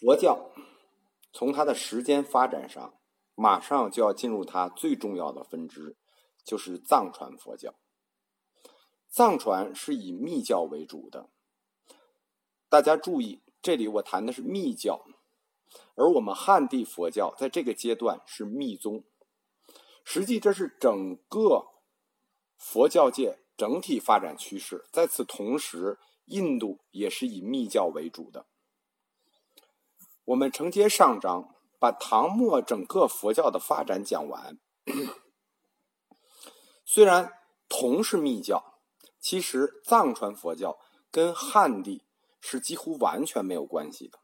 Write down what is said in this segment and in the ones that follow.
佛教从它的时间发展上，马上就要进入它最重要的分支，就是藏传佛教。藏传是以密教为主的，大家注意，这里我谈的是密教，而我们汉地佛教在这个阶段是密宗。实际这是整个佛教界整体发展趋势。在此同时，印度也是以密教为主的。我们承接上章，把唐末整个佛教的发展讲完。虽然同是密教，其实藏传佛教跟汉地是几乎完全没有关系的。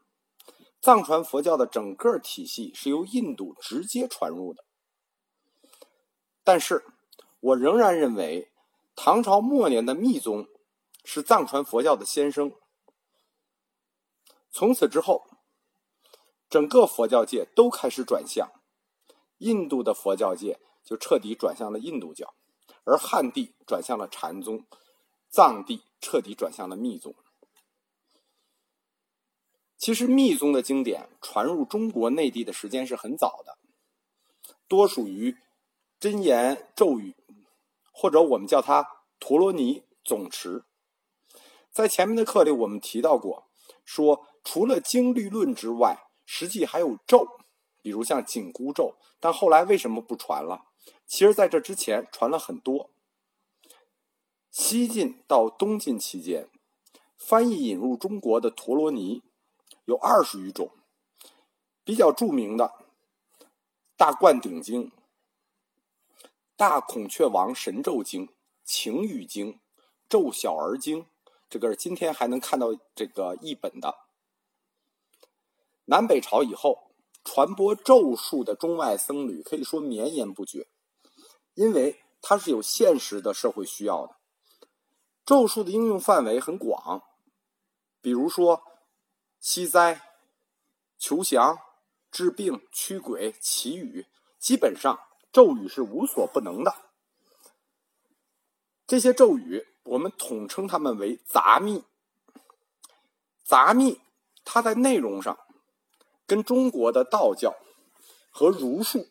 藏传佛教的整个体系是由印度直接传入的，但是我仍然认为唐朝末年的密宗是藏传佛教的先生。从此之后。整个佛教界都开始转向，印度的佛教界就彻底转向了印度教，而汉地转向了禅宗，藏地彻底转向了密宗。其实密宗的经典传入中国内地的时间是很早的，多属于真言咒语，或者我们叫它陀罗尼总持。在前面的课里我们提到过，说除了经律论之外。实际还有咒，比如像紧箍咒，但后来为什么不传了？其实在这之前传了很多。西晋到东晋期间，翻译引入中国的陀罗尼有二十余种，比较著名的《大灌顶经》《大孔雀王神咒经》《晴雨经》《咒小儿经》，这个今天还能看到这个译本的。南北朝以后，传播咒术的中外僧侣可以说绵延不绝，因为它是有现实的社会需要的。咒术的应用范围很广，比如说息灾、求降、治病、驱鬼、祈雨，基本上咒语是无所不能的。这些咒语，我们统称它们为杂密。杂密，它在内容上。跟中国的道教和儒术、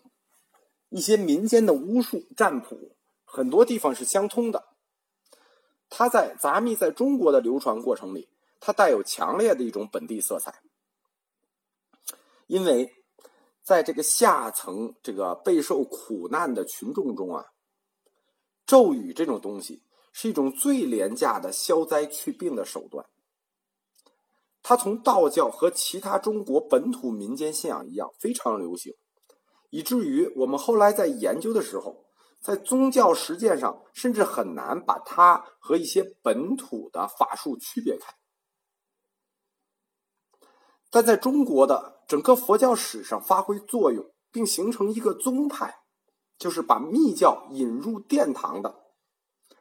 一些民间的巫术、占卜很多地方是相通的。它在杂密在中国的流传过程里，它带有强烈的一种本地色彩。因为在这个下层、这个备受苦难的群众中啊，咒语这种东西是一种最廉价的消灾去病的手段。它从道教和其他中国本土民间信仰一样非常流行，以至于我们后来在研究的时候，在宗教实践上甚至很难把它和一些本土的法术区别开。但在中国的整个佛教史上发挥作用并形成一个宗派，就是把密教引入殿堂的，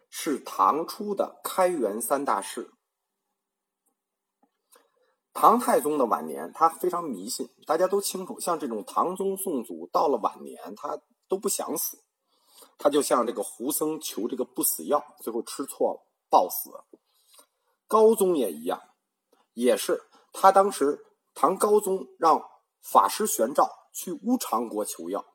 是唐初的开元三大士。唐太宗的晚年，他非常迷信，大家都清楚。像这种唐宗宋祖，到了晚年，他都不想死，他就像这个胡僧求这个不死药，最后吃错了，暴死。高宗也一样，也是他当时唐高宗让法师玄照去乌长国求药。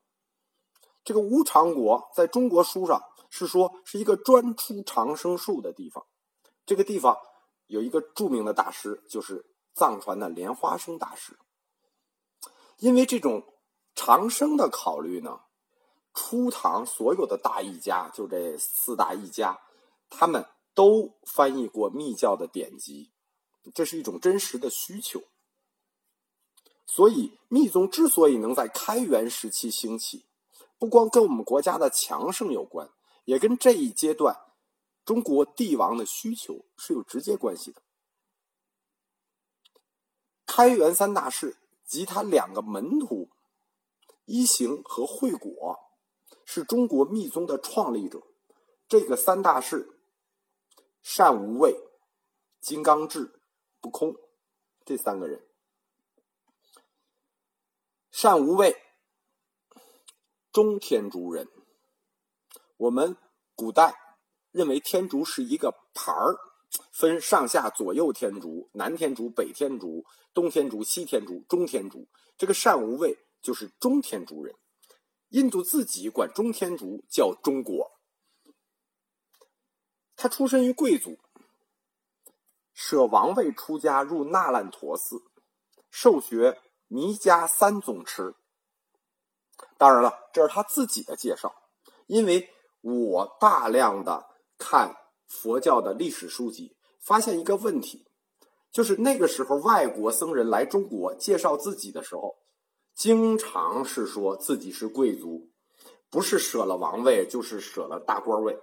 这个乌长国在中国书上是说是一个专出长生术的地方，这个地方有一个著名的大师，就是。藏传的莲花生大师，因为这种长生的考虑呢，初唐所有的大译家，就这四大译家，他们都翻译过密教的典籍，这是一种真实的需求。所以密宗之所以能在开元时期兴起，不光跟我们国家的强盛有关，也跟这一阶段中国帝王的需求是有直接关系的。开元三大士及他两个门徒一行和慧果，是中国密宗的创立者。这个三大士善无畏、金刚智、不空，这三个人。善无畏，中天竺人。我们古代认为天竺是一个牌儿，分上下左右天竺、南天竺、北天竺、东天竺、西天竺、中天竺。这个单无畏就是中天竺人，印度自己管中天竺叫中国。他出身于贵族，舍王位出家入那烂陀寺，受学弥迦三宗持。当然了，这是他自己的介绍，因为我大量的看佛教的历史书籍，发现一个问题，就是那个时候外国僧人来中国介绍自己的时候，经常是说自己是贵族，不是舍了王位，就是舍了大官位。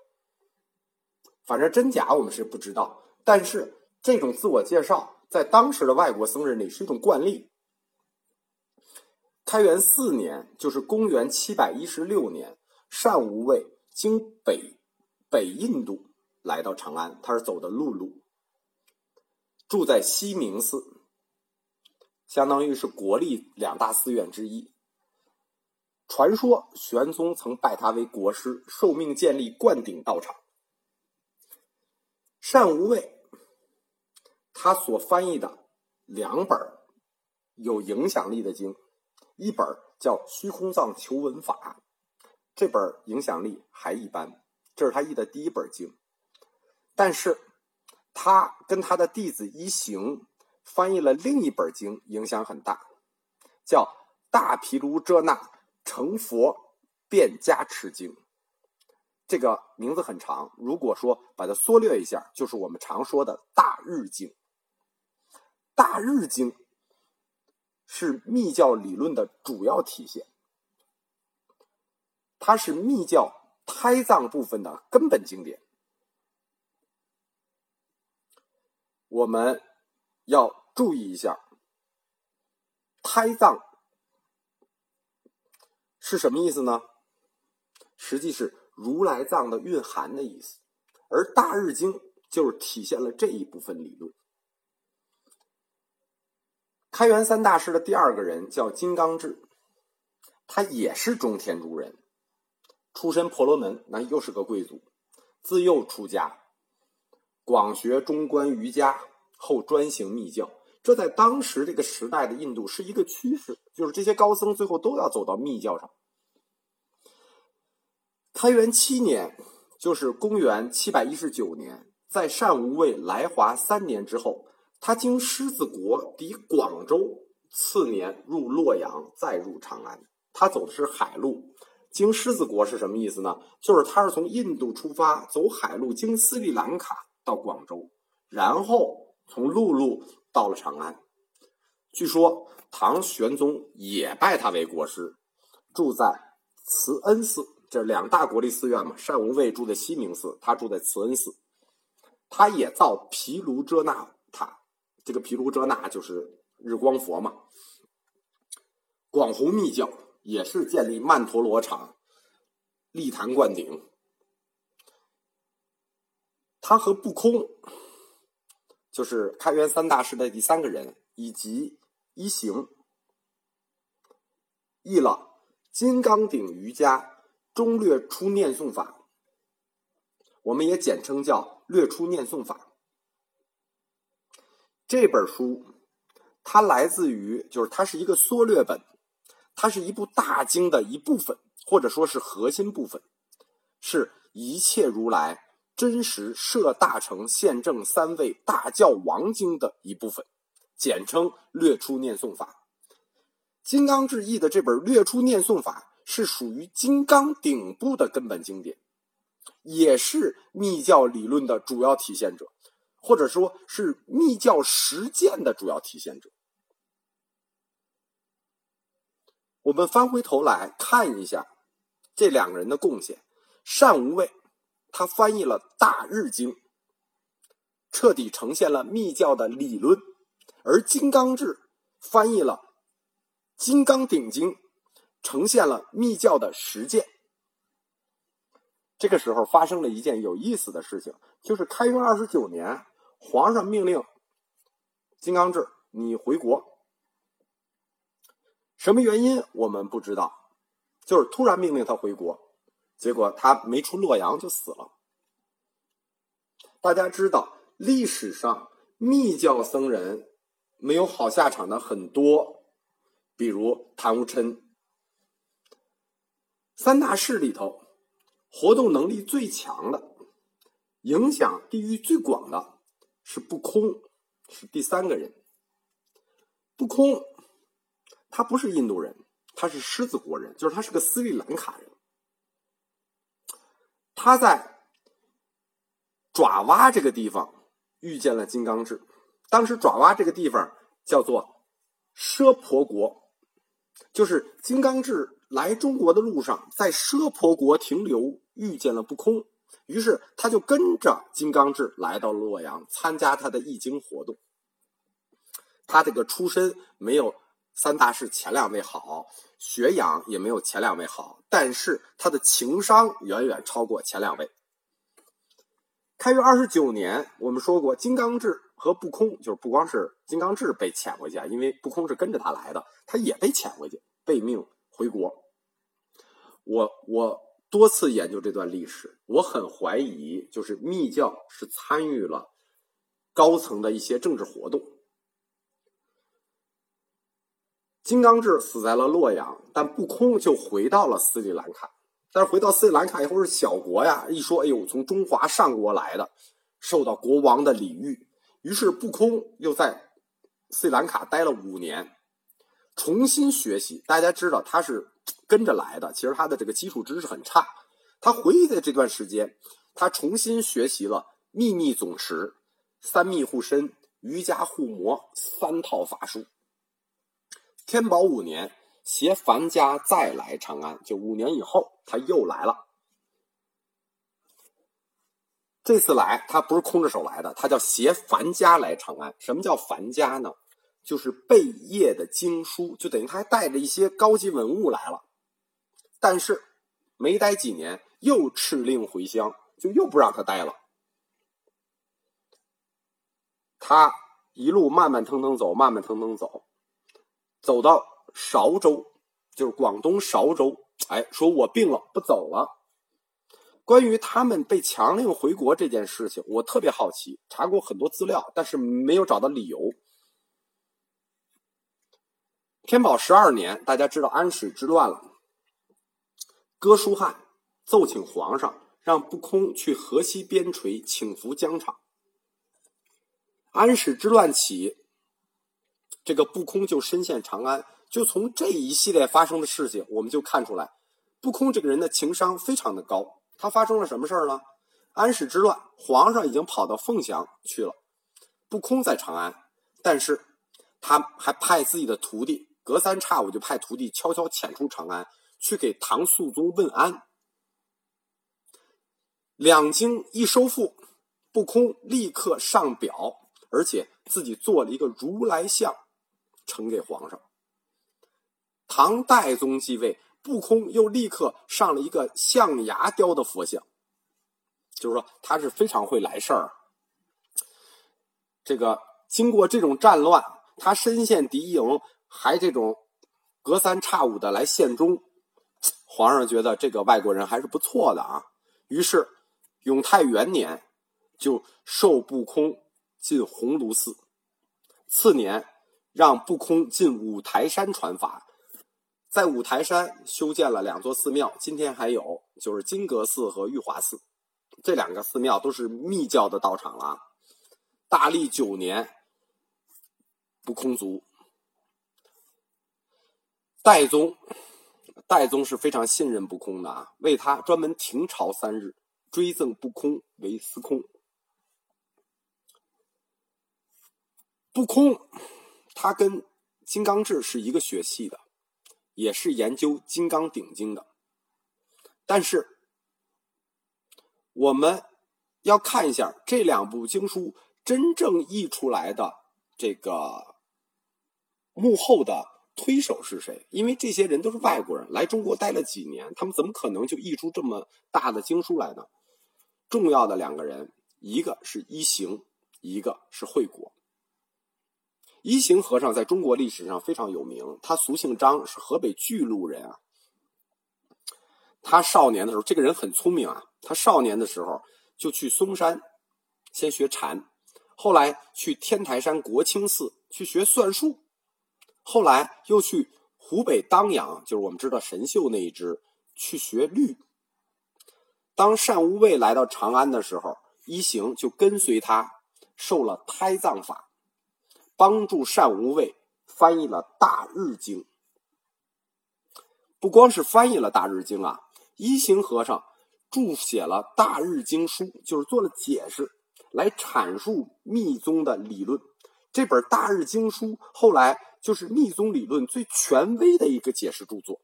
反正真假我们是不知道，但是这种自我介绍在当时的外国僧人里是一种惯例。开元四年，就是公元七百一十六年，单无畏经北北印度来到长安，他是走的陆路，住在西明寺，相当于是国立两大寺院之一。传说玄宗曾拜他为国师，受命建立灌顶道场。单无畏，他所翻译的两本有影响力的经，一本叫《虚空藏求文法》，这本影响力还一般，这是他译的第一本经。但是，他跟他的弟子一行翻译了另一本经，影响很大，叫《大毗卢遮那成佛变加持经》。这个名字很长，如果说把它缩略一下，就是我们常说的《大日经》。《大日经》是密教理论的主要体现，它是密教胎藏部分的根本经典。我们要注意一下，胎藏是什么意思呢？实际是。如来藏的蕴含的意思，而《大日经》就是体现了这一部分理论。开元三大师的第二个人叫金刚智，他也是中天竺人，出身婆罗门，那又是个贵族，自幼出家，广学中观瑜伽，后专行密教。这在当时这个时代的印度是一个趋势，就是这些高僧最后都要走到密教上。开元七年，就是公元七百一十九年，在单无畏来华三年之后，他经狮子国抵广州，次年入洛阳，再入长安。他走的是海路，经狮子国是什么意思呢？就是他是从印度出发，走海路经斯里兰卡到广州，然后从陆路到了长安。据说唐玄宗也拜他为国师，住在慈恩寺。这两大国立寺院嘛，善无畏住在西明寺，他住在慈恩寺。他也造毗卢遮那塔，这个毗卢遮那就是日光佛嘛。广弘密教也是建立曼陀罗场，立坛灌顶。他和不空，就是开元三大师的第三个人，以及一行，译了《金刚顶瑜伽》。中略出念诵法，我们也简称叫略出念诵法。这本书，它来自于，就是它是一个缩略本，它是一部大经的一部分，或者说是核心部分，是一切如来真实摄大乘现正三位大教王经的一部分，简称略出念诵法。金刚智译的这本略出念诵法。是属于金刚顶部的根本经典，也是密教理论的主要体现者，或者说是密教实践的主要体现者。我们翻回头来看一下这两个人的贡献：善无畏，他翻译了《大日经》，彻底呈现了密教的理论；而金刚智翻译了《金刚顶经》。呈现了密教的实践。这个时候发生了一件有意思的事情，就是开元二十九年，皇上命令金刚智你回国。什么原因我们不知道，就是突然命令他回国，结果他没出洛阳就死了。大家知道，历史上密教僧人没有好下场的很多，比如谭无琛。三大士里头，活动能力最强的、影响地域最广的是不空，是第三个人。不空，他不是印度人，他是狮子国人，就是他是个斯里兰卡人。他在爪哇这个地方遇见了金刚智，当时爪哇这个地方叫做奢婆国，就是金刚智。来中国的路上，在奢婆国停留，遇见了不空，于是他就跟着金刚智来到洛阳，参加他的易经活动。他这个出身没有三大士前两位好，学养也没有前两位好，但是他的情商远远超过前两位。开元二十九年，我们说过，金刚智和不空，就是不光是金刚智被遣回去，因为不空是跟着他来的，他也被遣回去，被命。回国，我我多次研究这段历史，我很怀疑，就是密教是参与了高层的一些政治活动。金刚智死在了洛阳，但不空就回到了斯里兰卡。但是回到斯里兰卡以后是小国呀，一说哎呦，从中华上国来的，受到国王的礼遇，于是不空又在斯里兰卡待了五年。重新学习，大家知道他是跟着来的，其实他的这个基础知识很差。他回忆的这段时间，他重新学习了秘密总持、三密护身、瑜伽护魔三套法术。天宝五年，携樊家再来长安，就五年以后，他又来了。这次来，他不是空着手来的，他叫携樊家来长安。什么叫樊家呢？就是贝叶的经书，就等于他还带着一些高级文物来了，但是没待几年又敕令回乡，就又不让他待了。他一路慢慢腾腾走，慢慢腾腾走，走到韶州，就是广东韶州。哎，说我病了，不走了。关于他们被强令回国这件事情，我特别好奇，查过很多资料，但是没有找到理由。天宝十二年，大家知道安史之乱了。哥舒翰奏请皇上，让不空去河西边陲请服疆场。安史之乱起，这个不空就深陷长安。就从这一系列发生的事情，我们就看出来，不空这个人的情商非常的高。他发生了什么事儿呢？安史之乱，皇上已经跑到凤翔去了，不空在长安，但是他还派自己的徒弟。隔三差五就派徒弟悄悄潜出长安，去给唐肃宗问安。两京一收复，不空立刻上表，而且自己做了一个如来像，呈给皇上。唐代宗继位，不空又立刻上了一个象牙雕的佛像，就是说他是非常会来事儿。这个经过这种战乱，他身陷敌营。还这种隔三差五的来献忠，皇上觉得这个外国人还是不错的啊。于是永泰元年就授不空进鸿胪寺，次年让不空进五台山传法，在五台山修建了两座寺庙，今天还有，就是金阁寺和玉华寺，这两个寺庙都是密教的道场了。大历九年，不空卒。代宗，代宗是非常信任不空的啊，为他专门停朝三日，追赠不空为司空。不空，他跟金刚智是一个学系的，也是研究金刚顶经的。但是，我们要看一下这两部经书真正译出来的这个幕后的。推手是谁？因为这些人都是外国人，来中国待了几年，他们怎么可能就译出这么大的经书来呢？重要的两个人，一个是一行，一个是惠国。一行和尚在中国历史上非常有名，他俗姓张，是河北巨鹿人啊。他少年的时候，这个人很聪明啊。他少年的时候就去嵩山先学禅，后来去天台山国清寺去学算术，后来又去湖北当阳，就是我们知道神秀那一支去学律。当单无畏来到长安的时候，一行就跟随他受了胎藏法，帮助单无畏翻译了《大日经》。不光是翻译了《大日经》啊，一行和尚注写了《大日经书》，就是做了解释，来阐述密宗的理论。这本《大日经书》后来就是密宗理论最权威的一个解释著作。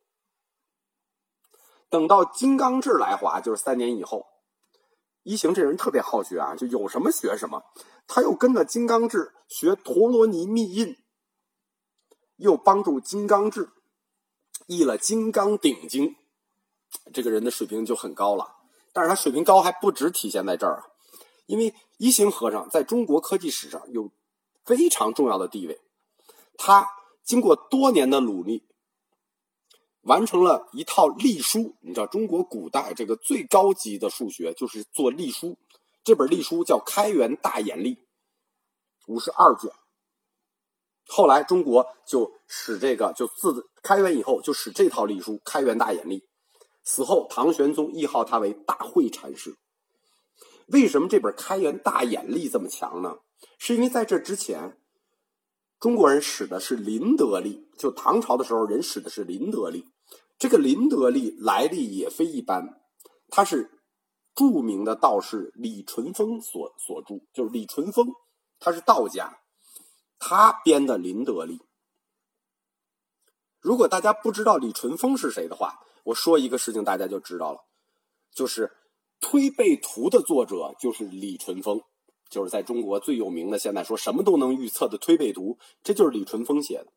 等到金刚智来华，就是三年以后，一行这人特别好学啊，就有什么学什么。他又跟着金刚智学陀罗尼密印，又帮助金刚智。译了《金刚顶经》，这个人的水平就很高了。但是他水平高还不止体现在这儿啊，因为一行和尚在中国科技史上有非常重要的地位。他经过多年的努力，完成了一套隶书。你知道，中国古代这个最高级的数学就是做隶书。这本隶书叫《开元大眼历》，五十二卷。后来中国就使这个，就自开元以后就使这套隶书《开元大眼历》。死后，唐玄宗谥号他为大慧禅师。为什么这本《开元大眼历》这么强呢？是因为在这之前，中国人使的是林德历，就唐朝的时候人使的是林德历。这个林德历来历也非一般，它是著名的道士李淳风所所著，就是李淳风，他是道家。他编的《林德历》，如果大家不知道李淳风是谁的话，我说一个事情大家就知道了，就是《推背图》的作者就是李淳风，就是在中国最有名的，现在说什么都能预测的《推背图》，这就是李淳风写的。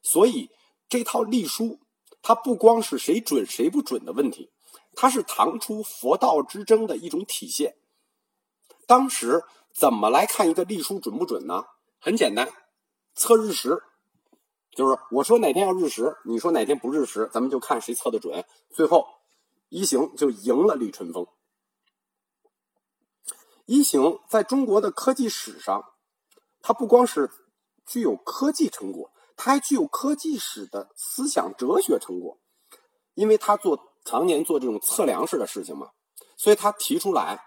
所以这套历书，它不光是谁准谁不准的问题，它是唐初佛道之争的一种体现。当时怎么来看一个历书准不准呢？很简单，测日食，就是我说哪天要日食，你说哪天不日食，咱们就看谁测的准。最后，一行就赢了李淳风。一行在中国的科技史上，它不光是具有科技成果，它还具有科技史的思想哲学成果。因为他做常年做这种测量式的事情嘛，所以他提出来，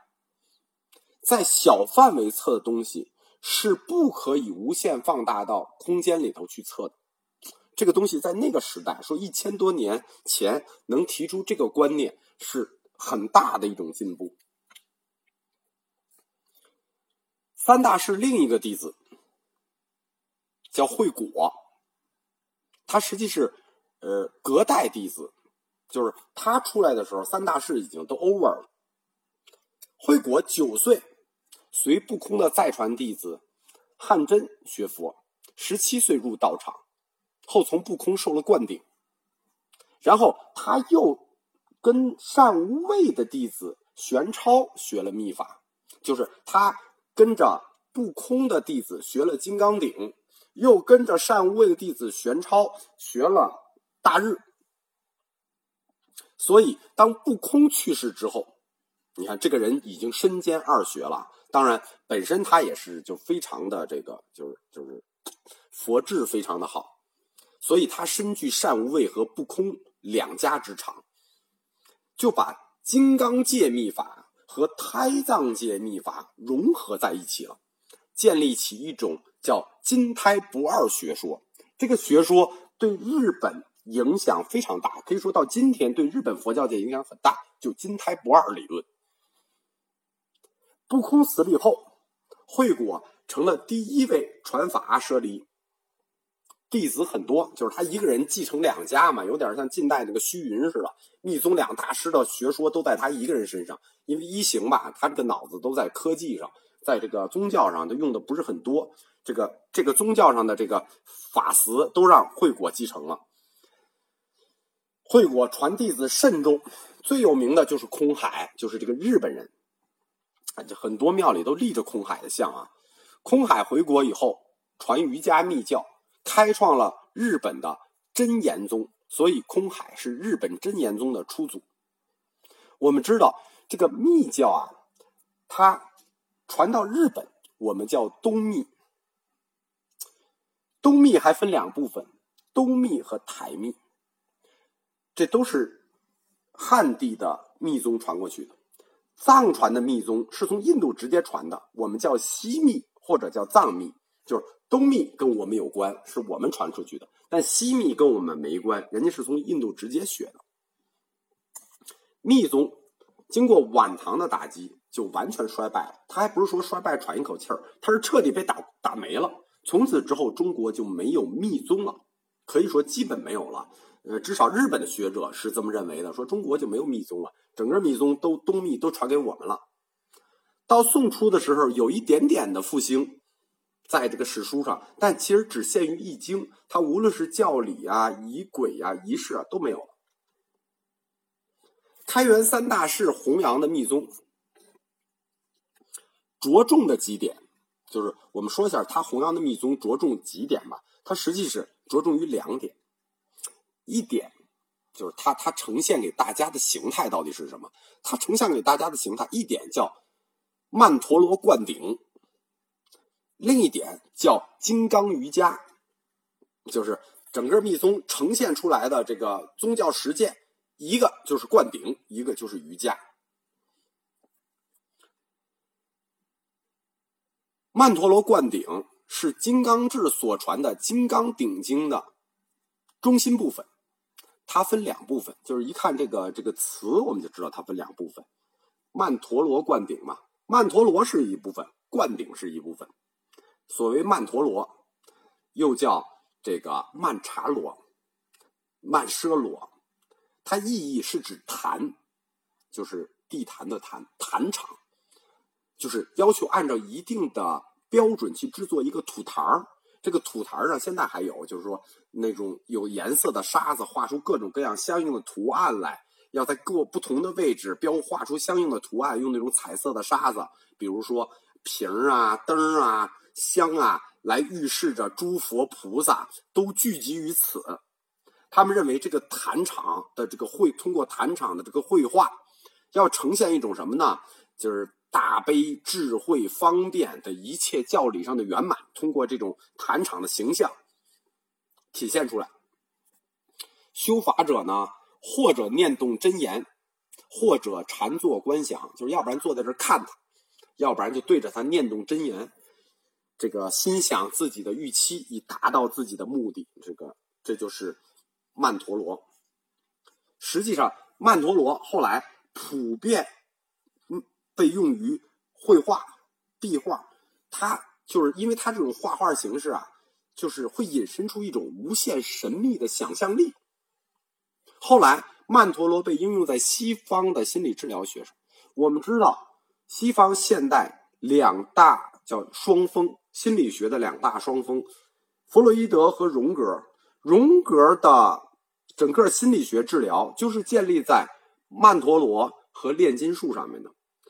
在小范围测的东西。是不可以无限放大到空间里头去测的。这个东西在那个时代，说一千多年前能提出这个观念，是很大的一种进步。三大士另一个弟子叫惠果，他实际是呃隔代弟子，就是他出来的时候，三大士已经都 over 了。惠果九岁。随不空的再传弟子汉真学佛，十七岁入道场，后从不空受了灌顶。然后他又跟善无畏的弟子玄超学了秘法，就是他跟着不空的弟子学了金刚顶，又跟着善无畏的弟子玄超学了大日。所以当不空去世之后，你看这个人已经身兼二学了。当然，本身他也是就非常的这个，就是就是佛智非常的好，所以他身具善无畏和不空两家之长，就把金刚界秘法和胎藏界秘法融合在一起了，建立起一种叫金胎不二学说。这个学说对日本影响非常大，可以说到今天对日本佛教界影响很大，就金胎不二理论。不空死了以后，惠果成了第一位传法舍离，弟子很多，就是他一个人继承两家嘛，有点像近代那个虚云似的。密宗两大师的学说都在他一个人身上，因为一行吧，他这个脑子都在科技上，在这个宗教上，他用的不是很多。这个这个宗教上的这个法词都让惠果继承了。惠果传弟子甚众，最有名的就是空海，就是这个日本人。就很多庙里都立着空海的像啊。空海回国以后，传瑜伽密教，开创了日本的真言宗，所以空海是日本真言宗的初祖。我们知道这个密教啊，它传到日本，我们叫东密。东密还分两部分，东密和台密，这都是汉地的密宗传过去的。藏传的密宗是从印度直接传的，我们叫西密或者叫藏密，就是东密跟我们有关，是我们传出去的，但西密跟我们没关，人家是从印度直接学的。密宗经过晚唐的打击，就完全衰败了。他还不是说衰败喘一口气儿，他是彻底被打打没了。从此之后，中国就没有密宗了，可以说基本没有了。呃，至少日本的学者是这么认为的，说中国就没有密宗了，整个密宗都东密都传给我们了。到宋初的时候，有一点点的复兴，在这个史书上，但其实只限于易经，它无论是教理啊、仪轨啊、仪式啊都没有了。开元三大士弘扬的密宗，着重的几点。就是我们说一下他弘扬的密宗着重几点吧，他实际是着重于两点，一点就是它，它呈现给大家的形态到底是什么？它呈现给大家的形态一点叫曼陀罗灌顶，另一点叫金刚瑜伽，就是整个密宗呈现出来的这个宗教实践，一个就是灌顶，一个就是瑜伽。曼陀罗灌顶是金刚智所传的《金刚顶经》的中心部分，它分两部分，就是一看这个这个词，我们就知道它分两部分。曼陀罗灌顶嘛，曼陀罗是一部分，灌顶是一部分。所谓曼陀罗，又叫这个曼茶罗、曼奢罗，它意义是指坛，就是地坛的坛，坛场，就是要求按照一定的。标准去制作一个土坛儿，这个土台儿上现在还有，就是说那种有颜色的沙子，画出各种各样相应的图案来。要在各不同的位置标画出相应的图案，用那种彩色的沙子，比如说瓶啊、灯啊、香啊，来预示着诸佛菩萨都聚集于此。他们认为这个坛场的这个绘，通过坛场的这个绘画，要呈现一种什么呢？就是。大悲、智慧、方便的一切教理上的圆满，通过这种坛场的形象体现出来。修法者呢，或者念动真言，或者禅坐观想，就是要不然坐在这看他，要不然就对着他念动真言，这个心想自己的预期，以达到自己的目的。这个这就是曼陀罗。实际上，曼陀罗后来普遍。被用于绘画、壁画，它就是因为它这种画画形式啊，就是会引申出一种无限神秘的想象力。后来，曼陀罗被应用在西方的心理治疗学上。我们知道，西方现代两大叫双峰心理学的两大双峰，弗洛伊德和荣格。荣格的整个心理学治疗就是建立在曼陀罗和炼金术上面的。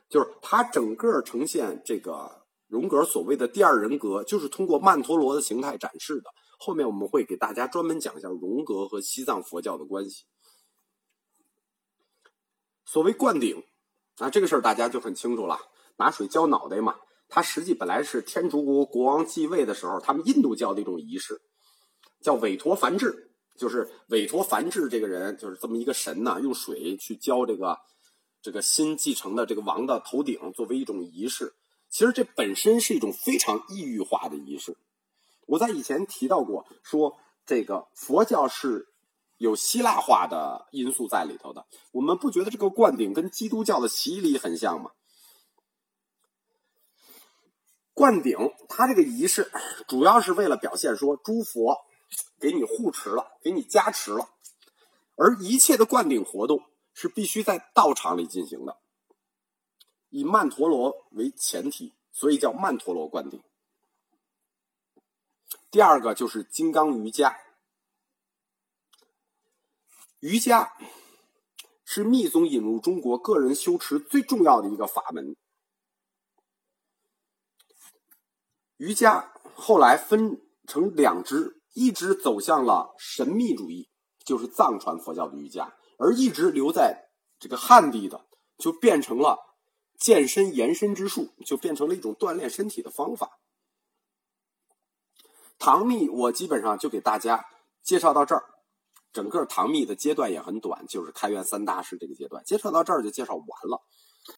就是他整个呈现这个荣格所谓的第二人格，就是通过曼陀罗的形态展示的。后面我们会给大家专门讲一下荣格和西藏佛教的关系。所谓灌顶啊，这个事儿大家就很清楚了，拿水浇脑袋嘛。它实际本来是天竺国国王继位的时候，他们印度教的一种仪式，叫韦陀梵志，就是韦陀梵志这个人就是这么一个神呢，用水去浇这个。这个新继承的这个王的头顶，作为一种仪式，其实这本身是一种非常异域化的仪式。我在以前提到过，说这个佛教是有希腊化的因素在里头的。我们不觉得这个灌顶跟基督教的洗礼很像吗？灌顶，它这个仪式主要是为了表现说诸佛给你护持了，给你加持了，而一切的灌顶活动。是必须在道场里进行的，以曼陀罗为前提，所以叫曼陀罗灌顶。第二个就是金刚瑜伽，瑜伽是密宗引入中国个人修持最重要的一个法门。瑜伽后来分成两支，一支走向了神秘主义，就是藏传佛教的瑜伽。而一直留在这个汉地的，就变成了健身延伸之术，就变成了一种锻炼身体的方法。唐密我基本上就给大家介绍到这儿，整个唐密的阶段也很短，就是开元三大师这个阶段，介绍到这儿就介绍完了。